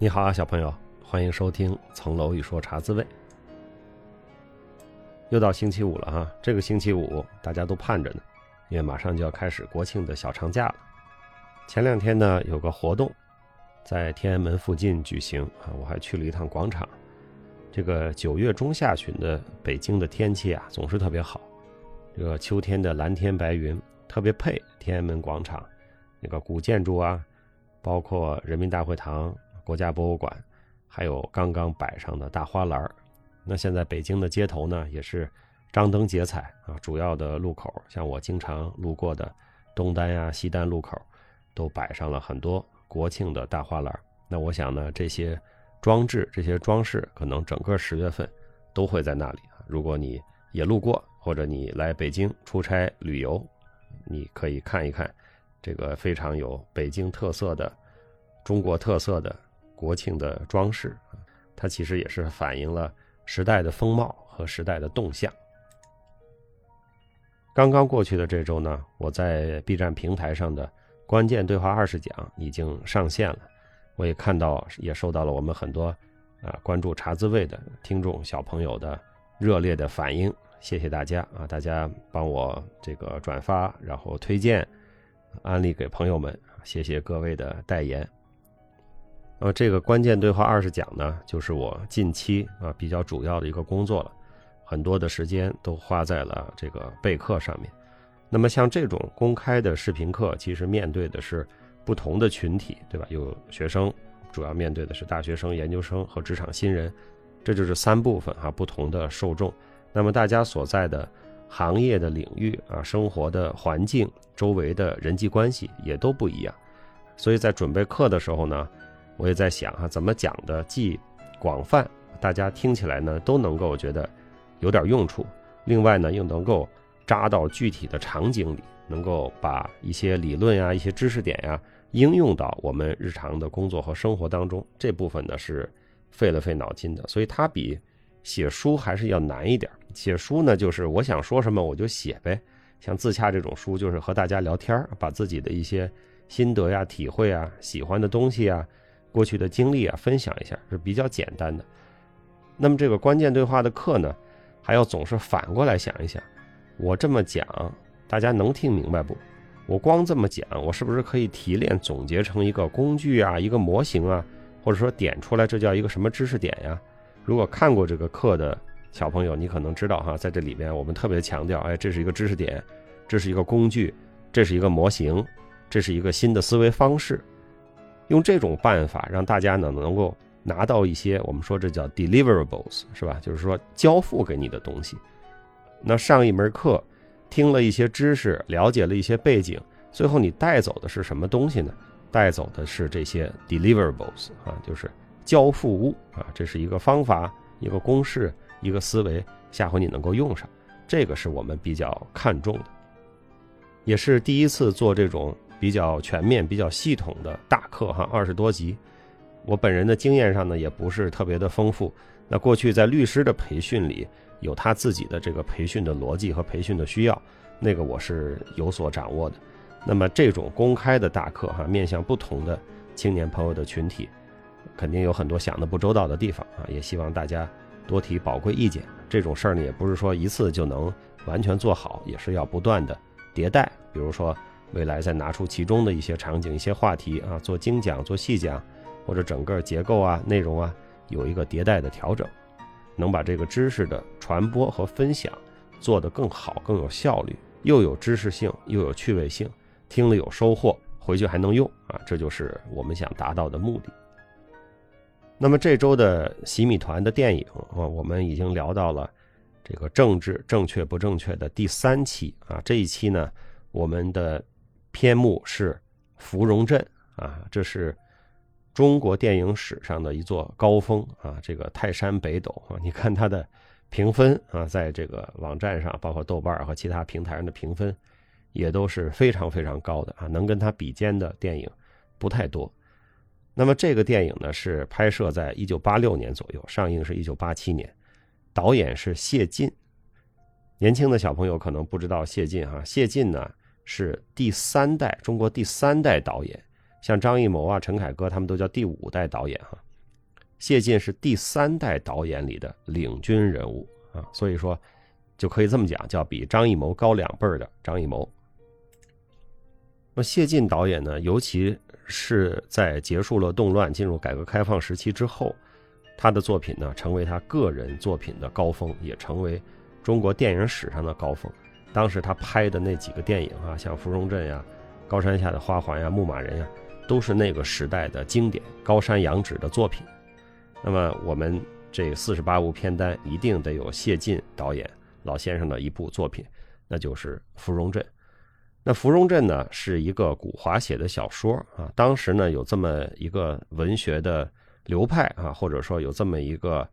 你好啊，小朋友，欢迎收听《层楼一说茶滋味》。又到星期五了哈，这个星期五大家都盼着呢，因为马上就要开始国庆的小长假了。前两天呢，有个活动在天安门附近举行啊，我还去了一趟广场。这个九月中下旬的北京的天气啊，总是特别好。这个秋天的蓝天白云特别配天安门广场那个古建筑啊，包括人民大会堂。国家博物馆，还有刚刚摆上的大花篮那现在北京的街头呢，也是张灯结彩啊。主要的路口，像我经常路过的东单呀、西单路口，都摆上了很多国庆的大花篮那我想呢，这些装置、这些装饰，可能整个十月份都会在那里啊。如果你也路过，或者你来北京出差旅游，你可以看一看这个非常有北京特色的、中国特色的。国庆的装饰它其实也是反映了时代的风貌和时代的动向。刚刚过去的这周呢，我在 B 站平台上的关键对话二十讲已经上线了，我也看到，也收到了我们很多啊关注茶滋味的听众小朋友的热烈的反应，谢谢大家啊！大家帮我这个转发，然后推荐、安利给朋友们，谢谢各位的代言。呃，这个关键对话二十讲呢，就是我近期啊比较主要的一个工作了，很多的时间都花在了这个备课上面。那么像这种公开的视频课，其实面对的是不同的群体，对吧？有学生，主要面对的是大学生、研究生和职场新人，这就是三部分啊，不同的受众。那么大家所在的行业的领域啊，生活的环境、周围的人际关系也都不一样，所以在准备课的时候呢。我也在想哈，怎么讲的既广泛，大家听起来呢都能够觉得有点用处，另外呢又能够扎到具体的场景里，能够把一些理论呀、一些知识点呀应用到我们日常的。工作和生活当中。这部分呢是费了费脑筋的，所以它比写书还是要难一点。写书呢就是我想说什么我就写呗，像自洽这种书就是和大家聊天把自己的一些心得呀、体会啊、喜欢的东西啊。过去的经历啊，分享一下是比较简单的。那么这个关键对话的课呢，还要总是反过来想一想，我这么讲，大家能听明白不？我光这么讲，我是不是可以提炼总结成一个工具啊，一个模型啊，或者说点出来，这叫一个什么知识点呀？如果看过这个课的小朋友，你可能知道哈，在这里边我们特别强调，哎，这是一个知识点，这是一个工具，这是一个模型，这是一个新的思维方式。用这种办法让大家呢能够拿到一些我们说这叫 deliverables 是吧？就是说交付给你的东西。那上一门课，听了一些知识，了解了一些背景，最后你带走的是什么东西呢？带走的是这些 deliverables 啊，就是交付物啊。这是一个方法，一个公式，一个思维，下回你能够用上。这个是我们比较看重的，也是第一次做这种。比较全面、比较系统的大课哈，二十多集。我本人的经验上呢，也不是特别的丰富。那过去在律师的培训里，有他自己的这个培训的逻辑和培训的需要，那个我是有所掌握的。那么这种公开的大课哈，面向不同的青年朋友的群体，肯定有很多想的不周到的地方啊。也希望大家多提宝贵意见。这种事儿呢，也不是说一次就能完全做好，也是要不断的迭代。比如说。未来再拿出其中的一些场景、一些话题啊，做精讲、做细讲，或者整个结构啊、内容啊，有一个迭代的调整，能把这个知识的传播和分享做得更好、更有效率，又有知识性，又有趣味性，听了有收获，回去还能用啊，这就是我们想达到的目的。那么这周的洗米团的电影啊，我们已经聊到了这个政治正确不正确的第三期啊，这一期呢，我们的。篇目是《芙蓉镇》啊，这是中国电影史上的一座高峰啊，这个泰山北斗啊，你看它的评分啊，在这个网站上，包括豆瓣和其他平台上的评分，也都是非常非常高的啊，能跟它比肩的电影不太多。那么这个电影呢，是拍摄在一九八六年左右，上映是一九八七年，导演是谢晋。年轻的小朋友可能不知道谢晋哈，谢晋呢。是第三代中国第三代导演，像张艺谋啊、陈凯歌他们都叫第五代导演哈。谢晋是第三代导演里的领军人物啊，所以说就可以这么讲，叫比张艺谋高两辈的张艺谋。那谢晋导演呢，尤其是在结束了动乱、进入改革开放时期之后，他的作品呢，成为他个人作品的高峰，也成为中国电影史上的高峰。当时他拍的那几个电影啊，像《芙蓉镇》呀、《高山下的花环》呀、《牧马人》呀，都是那个时代的经典、高山仰止的作品。那么我们这四十八部片单一定得有谢晋导演老先生的一部作品，那就是《芙蓉镇》。那《芙蓉镇》呢是一个古华写的小说啊，当时呢有这么一个文学的流派啊，或者说有这么一个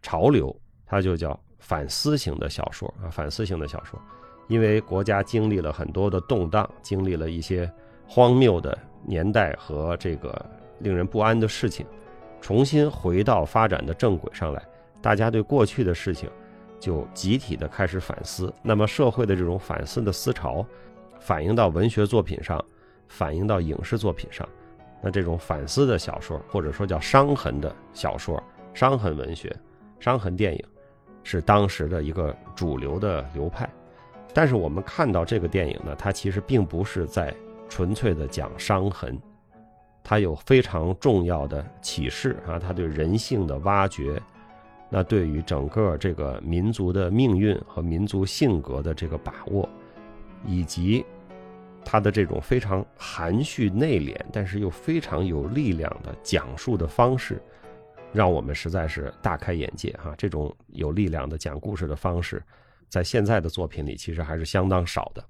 潮流，它就叫反思型的小说啊，反思型的小说，因为国家经历了很多的动荡，经历了一些荒谬的年代和这个令人不安的事情。重新回到发展的正轨上来，大家对过去的事情就集体的开始反思。那么社会的这种反思的思潮，反映到文学作品上，反映到影视作品上。那这种反思的小说，或者说叫伤痕的小说、伤痕文学、伤痕电影，是当时的一个主流的流派。但是我们看到这个电影呢，它其实并不是在纯粹的讲伤痕。它有非常重要的启示啊，它对人性的挖掘，那对于整个这个民族的命运和民族性格的这个把握，以及它的这种非常含蓄内敛，但是又非常有力量的讲述的方式，让我们实在是大开眼界哈。这种有力量的讲故事的方式，在现在的作品里其实还是相当少的。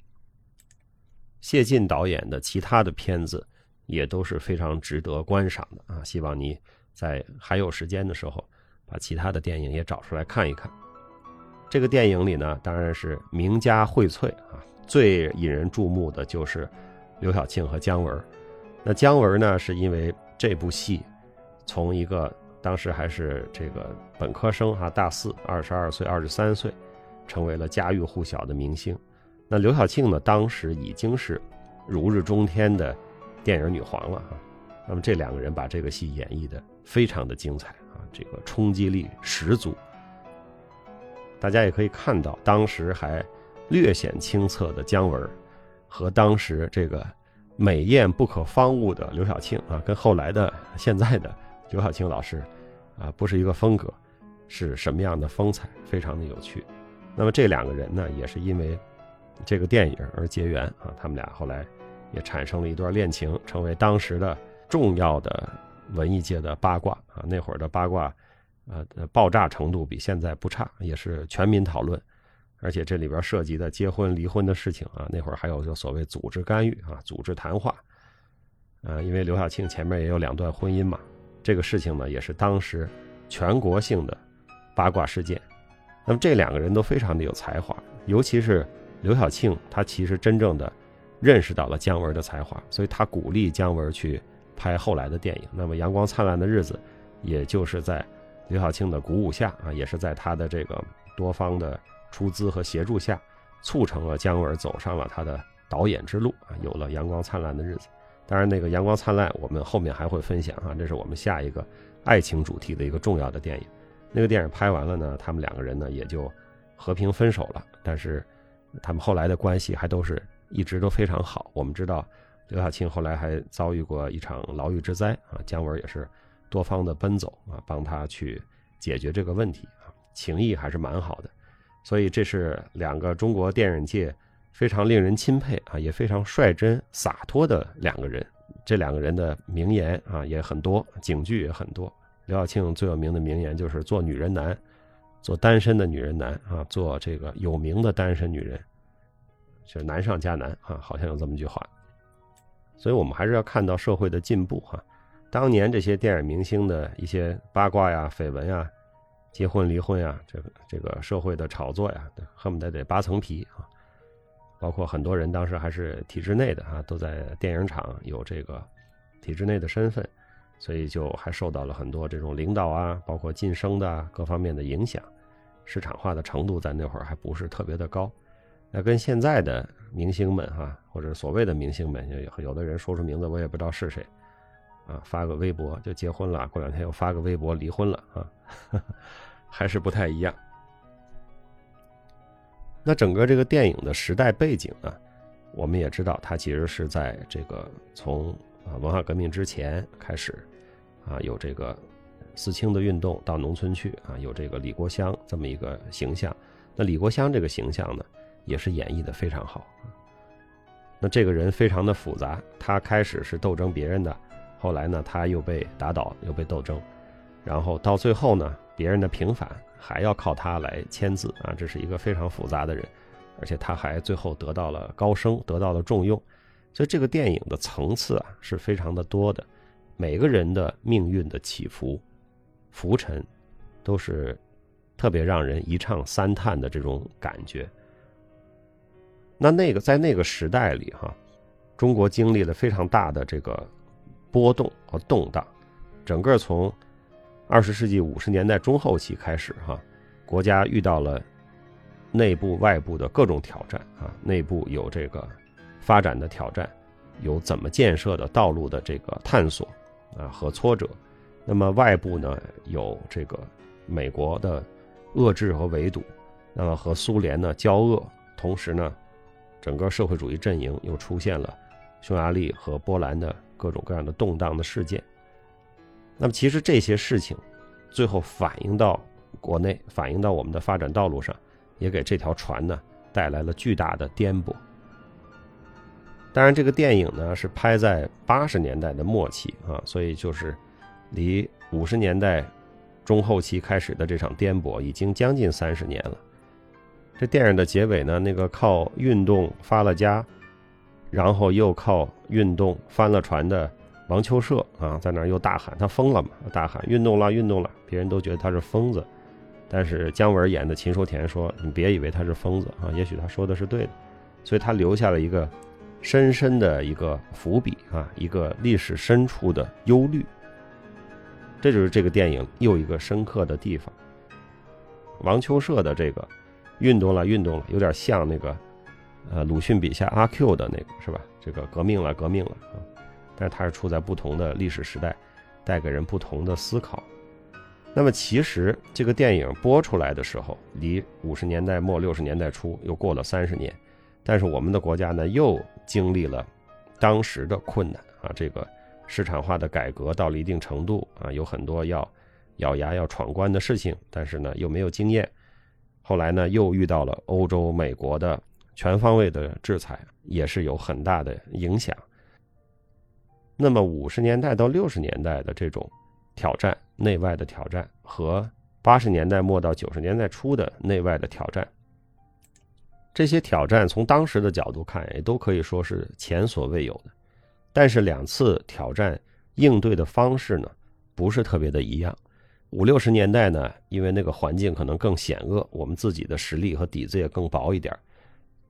谢晋导演的其他的片子。也都是非常值得观赏的啊！希望你在还有时间的时候，把其他的电影也找出来看一看。这个电影里呢，当然是名家荟萃啊，最引人注目的就是刘晓庆和姜文。那姜文呢，是因为这部戏，从一个当时还是这个本科生哈，大四，二十二岁、二十三岁，成为了家喻户晓的明星。那刘晓庆呢，当时已经是如日中天的。电影女皇了哈，那么这两个人把这个戏演绎的非常的精彩啊，这个冲击力十足。大家也可以看到，当时还略显清澈的姜文，和当时这个美艳不可方物的刘晓庆啊，跟后来的现在的刘晓庆老师啊，不是一个风格，是什么样的风采，非常的有趣。那么这两个人呢，也是因为这个电影而结缘啊，他们俩后来。也产生了一段恋情，成为当时的重要的文艺界的八卦啊。那会儿的八卦，呃，爆炸程度比现在不差，也是全民讨论。而且这里边涉及的结婚、离婚的事情啊，那会儿还有就所谓组织干预啊、组织谈话。呃，因为刘晓庆前面也有两段婚姻嘛，这个事情呢也是当时全国性的八卦事件。那么这两个人都非常的有才华，尤其是刘晓庆，她其实真正的。认识到了姜文的才华，所以他鼓励姜文去拍后来的电影。那么《阳光灿烂的日子》，也就是在刘晓庆的鼓舞下啊，也是在他的这个多方的出资和协助下，促成了姜文走上了他的导演之路啊，有了《阳光灿烂的日子》。当然，那个《阳光灿烂》我们后面还会分享啊，这是我们下一个爱情主题的一个重要的电影。那个电影拍完了呢，他们两个人呢也就和平分手了。但是他们后来的关系还都是。一直都非常好。我们知道，刘晓庆后来还遭遇过一场牢狱之灾啊，姜文也是多方的奔走啊，帮他去解决这个问题啊，情谊还是蛮好的。所以这是两个中国电影界非常令人钦佩啊，也非常率真洒脱的两个人。这两个人的名言啊也很多，警句也很多。刘晓庆最有名的名言就是“做女人难，做单身的女人难啊，做这个有名的单身女人”。就是难上加难啊，好像有这么句话，所以我们还是要看到社会的进步哈。当年这些电影明星的一些八卦呀、绯闻呀、结婚离婚呀，这个这个社会的炒作呀，恨不得得扒层皮啊。包括很多人当时还是体制内的啊，都在电影厂有这个体制内的身份，所以就还受到了很多这种领导啊，包括晋升的各方面的影响，市场化的程度在那会儿还不是特别的高。那跟现在的明星们哈，或者所谓的明星们，有有的人说出名字我也不知道是谁，啊，发个微博就结婚了，过两天又发个微博离婚了啊，还是不太一样。那整个这个电影的时代背景呢，我们也知道，它其实是在这个从啊文化革命之前开始，啊有这个四清的运动到农村去啊，有这个李国香这么一个形象。那李国香这个形象呢，也是演绎的非常好。那这个人非常的复杂，他开始是斗争别人的，后来呢他又被打倒，又被斗争，然后到最后呢，别人的平反还要靠他来签字啊，这是一个非常复杂的人，而且他还最后得到了高升，得到了重用，所以这个电影的层次啊是非常的多的，每个人的命运的起伏、浮沉，都是特别让人一唱三叹的这种感觉。那那个在那个时代里哈，中国经历了非常大的这个波动和动荡，整个从二十世纪五十年代中后期开始哈，国家遇到了内部外部的各种挑战啊，内部有这个发展的挑战，有怎么建设的道路的这个探索啊和挫折，那么外部呢有这个美国的遏制和围堵，那么和苏联呢交恶，同时呢。整个社会主义阵营又出现了匈牙利和波兰的各种各样的动荡的事件。那么，其实这些事情最后反映到国内，反映到我们的发展道路上，也给这条船呢带来了巨大的颠簸。当然，这个电影呢是拍在八十年代的末期啊，所以就是离五十年代中后期开始的这场颠簸已经将近三十年了。这电影的结尾呢，那个靠运动发了家，然后又靠运动翻了船的王秋社啊，在那儿又大喊他疯了嘛，大喊运动了运动了，别人都觉得他是疯子，但是姜文演的秦书田说你别以为他是疯子啊，也许他说的是对的，所以他留下了一个深深的一个伏笔啊，一个历史深处的忧虑，这就是这个电影又一个深刻的地方。王秋社的这个。运动了，运动了，有点像那个，呃，鲁迅笔下阿 Q 的那个，是吧？这个革命了，革命了啊！但是它是处在不同的历史时代，带给人不同的思考。那么，其实这个电影播出来的时候，离五十年代末六十年代初又过了三十年，但是我们的国家呢，又经历了当时的困难啊，这个市场化的改革到了一定程度啊，有很多要咬牙要闯关的事情，但是呢，又没有经验。后来呢，又遇到了欧洲、美国的全方位的制裁，也是有很大的影响。那么五十年代到六十年代的这种挑战，内外的挑战，和八十年代末到九十年代初的内外的挑战，这些挑战从当时的角度看，也都可以说是前所未有的。但是两次挑战应对的方式呢，不是特别的一样。五六十年代呢，因为那个环境可能更险恶，我们自己的实力和底子也更薄一点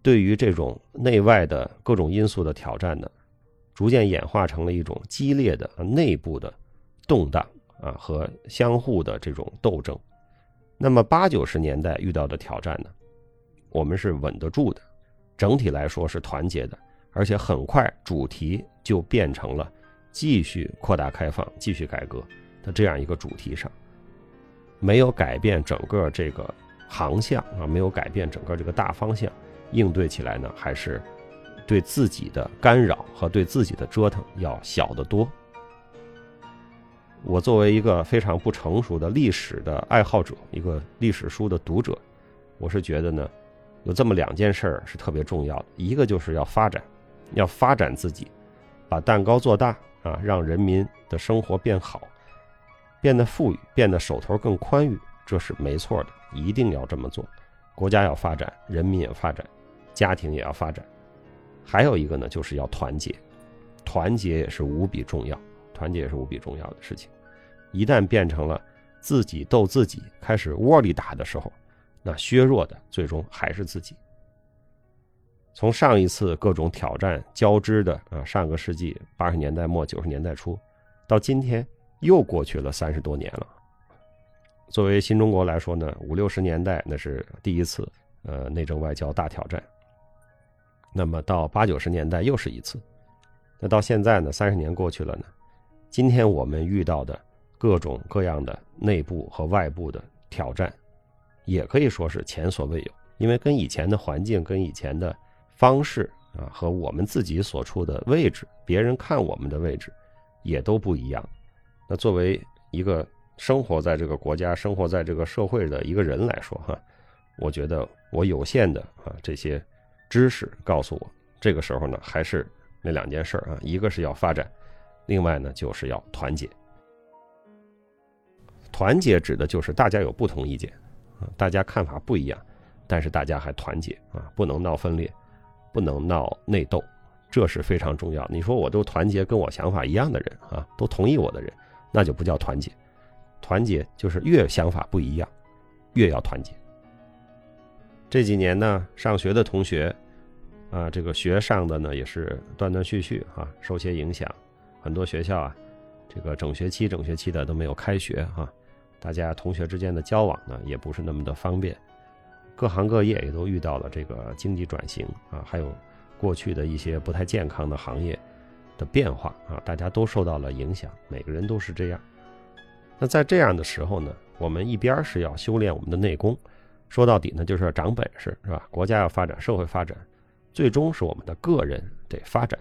对于这种内外的各种因素的挑战呢，逐渐演化成了一种激烈的内部的动荡啊和相互的这种斗争。那么八九十年代遇到的挑战呢，我们是稳得住的，整体来说是团结的，而且很快主题就变成了继续扩大开放、继续改革的这样一个主题上。没有改变整个这个航向啊，没有改变整个这个大方向，应对起来呢，还是对自己的干扰和对自己的折腾要小得多。我作为一个非常不成熟的历史的爱好者，一个历史书的读者，我是觉得呢，有这么两件事儿是特别重要的，一个就是要发展，要发展自己，把蛋糕做大啊，让人民的生活变好。变得富裕，变得手头更宽裕，这是没错的，一定要这么做。国家要发展，人民也发展，家庭也要发展。还有一个呢，就是要团结，团结也是无比重要，团结也是无比重要的事情。一旦变成了自己斗自己，开始窝里打的时候，那削弱的最终还是自己。从上一次各种挑战交织的啊，上个世纪八十年代末九十年代初，到今天。又过去了三十多年了。作为新中国来说呢，五六十年代那是第一次，呃，内政外交大挑战。那么到八九十年代又是一次，那到现在呢，三十年过去了呢，今天我们遇到的各种各样的内部和外部的挑战，也可以说是前所未有。因为跟以前的环境、跟以前的方式啊，和我们自己所处的位置，别人看我们的位置，也都不一样。那作为一个生活在这个国家、生活在这个社会的一个人来说，哈，我觉得我有限的啊这些知识告诉我，这个时候呢，还是那两件事啊，一个是要发展，另外呢就是要团结。团结指的就是大家有不同意见大家看法不一样。但是大家还团结啊，不能闹分裂，不能闹内斗，这是非常重要。你说我都团结跟我想法一样的人啊，都同意我的人，那就不叫团结。团结就是越想法不一样，越要团结。这几年呢，上学的同学啊，这个学上的呢也是断断续续啊，受些影响。很多学校啊，这个整学期、整学期的都没有开学哈，大家同学之间的交往呢，也不是那么的方便。各行各业也都遇到了这个经济转型啊，还有过去的一些不太健康的行业的变化啊，大家都受到了影响，每个人都是这样。那在这样的时候呢，我们一边是要修炼我们的内功，说到底呢，就是要长本事，是吧？国家要发展，社会发展，最终是我们的个人得发展。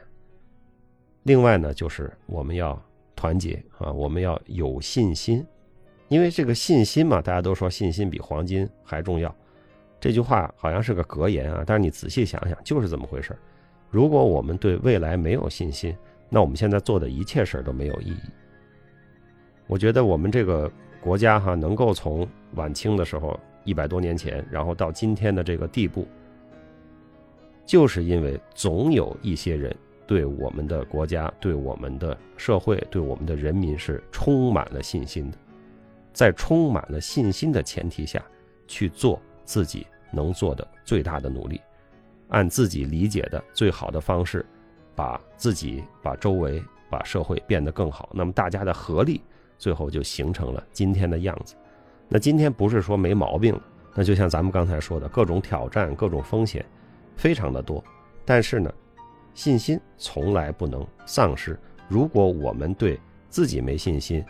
另外呢，就是我们要团结啊，我们要有信心，因为这个信心嘛，大家都说信心比黄金还重要。这句话好像是个格言啊，但是你仔细想想，就是这么回事如果我们对未来没有信心，那我们现在做的一切事儿都没有意义。我觉得我们这个国家哈，能够从晚清的时候一百多年前，然后到今天的这个地步，就是因为总有一些人对我们的国家、对我们的社会、对我们的人民是充满了信心的，在充满了信心的前提下去做。自己能做的最大的努力，按自己理解的最好的方式，把自己、把周围、把社会变得更好。那么大家的合力，最后就形成了今天的样子。那今天不是说没毛病了，那就像咱们刚才说的，各种挑战、各种风险，非常的多。但是呢，信心从来不能丧失。如果我们对自己没信心，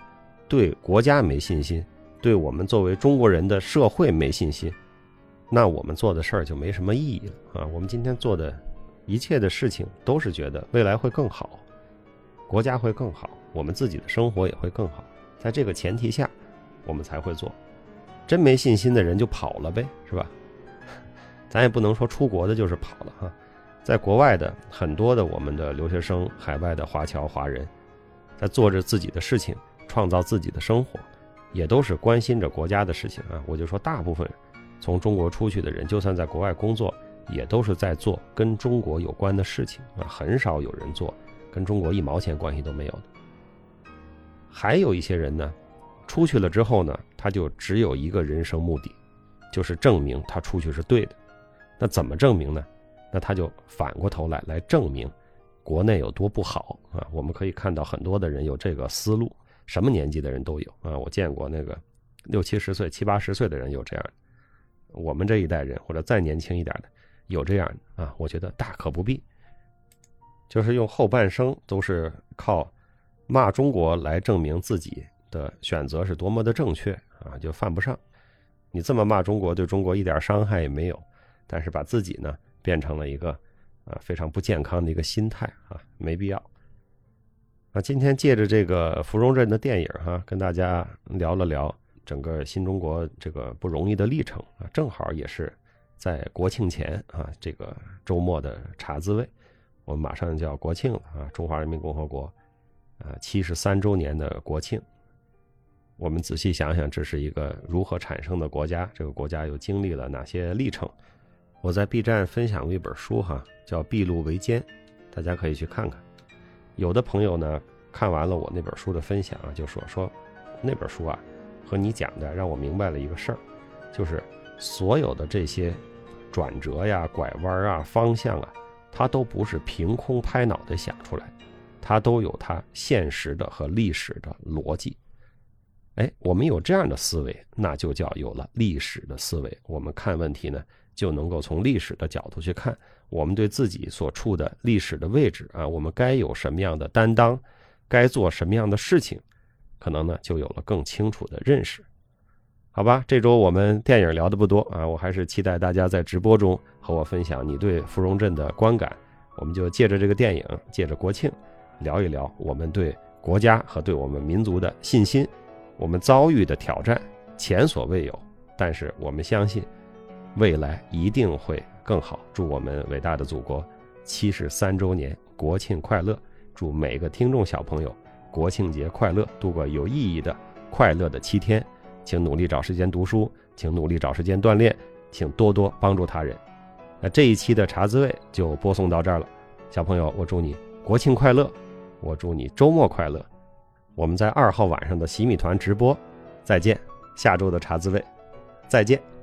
对国家没信心，对我们作为中国人的社会没信心，那我们做的事儿就没什么意义了啊！我们今天做的一切的事情，都是觉得未来会更好，国家会更好，我们自己的生活也会更好。在这个前提下，我们才会做。真没信心的人就跑了呗，是吧？咱也不能说出国的就是跑了哈，在国外的很多的我们的留学生、海外的华侨华人，在做着自己的事情，创造自己的生活，也都是关心着国家的事情啊。我就说大部分。从中国出去的人，就算在国外工作，也都是在做跟中国有关的事情啊，很少有人做跟中国一毛钱关系都没有的。还有一些人呢，出去了之后呢，他就只有一个人生目的，就是证明他出去是对的。那怎么证明呢？那他就反过头来来证明国内有多不好啊。我们可以看到很多的人有这个思路，什么年纪的人都有啊。我见过那个六七十岁、七八十岁的人有这样。我们这一代人或者再年轻一点的，有这样的啊，我觉得大可不必。就是用后半生都是靠骂中国来证明自己的选择是多么的正确啊，就犯不上。你这么骂中国，对中国一点伤害也没有，但是把自己呢变成了一个啊非常不健康的一个心态啊，没必要。那今天借着这个芙蓉镇的电影哈，跟大家聊了聊。整个新中国这个不容易的历程啊，正好也是在国庆前啊，这个周末的茶滋味。我们马上就要国庆了啊，中华人民共和国啊七十三周年的国庆。我们仔细想想，这是一个如何产生的国家？这个国家又经历了哪些历程？我在 B 站分享了一本书哈，叫《筚路维艰》，大家可以去看看。有的朋友呢，看完了我那本书的分享啊，就说说那本书啊。和你讲的，让我明白了一个事儿，就是所有的这些转折呀、拐弯啊、方向啊，它都不是凭空拍脑袋想出来，它都有它现实的和历史的逻辑。哎，我们有这样的思维，那就叫有了历史的思维。我们看问题呢，就能够从历史的角度去看，我们对自己所处的历史的位置啊，我们该有什么样的担当，该做什么样的事情，可能呢就有了更清楚的认识。好吧，这周我们电影聊的不多啊，我还是期待大家在直播中和我分享你对芙蓉镇的观感。我们就借着这个电影，借着国庆，聊一聊我们对国家和对我们民族的信心。我们遭遇的挑战前所未有，但是我们相信未来一定会更好。祝我们伟大的祖国七十三周年国庆快乐！祝每个听众小朋友国庆节快乐，度过有意义的快乐的七天。请努力找时间读书，请努力找时间锻炼，请多多帮助他人。那这一期的茶滋味就播送到这儿了，小朋友，我祝你国庆快乐，我祝你周末快乐。我们在二号晚上的洗米团直播，再见。下周的茶滋味，再见。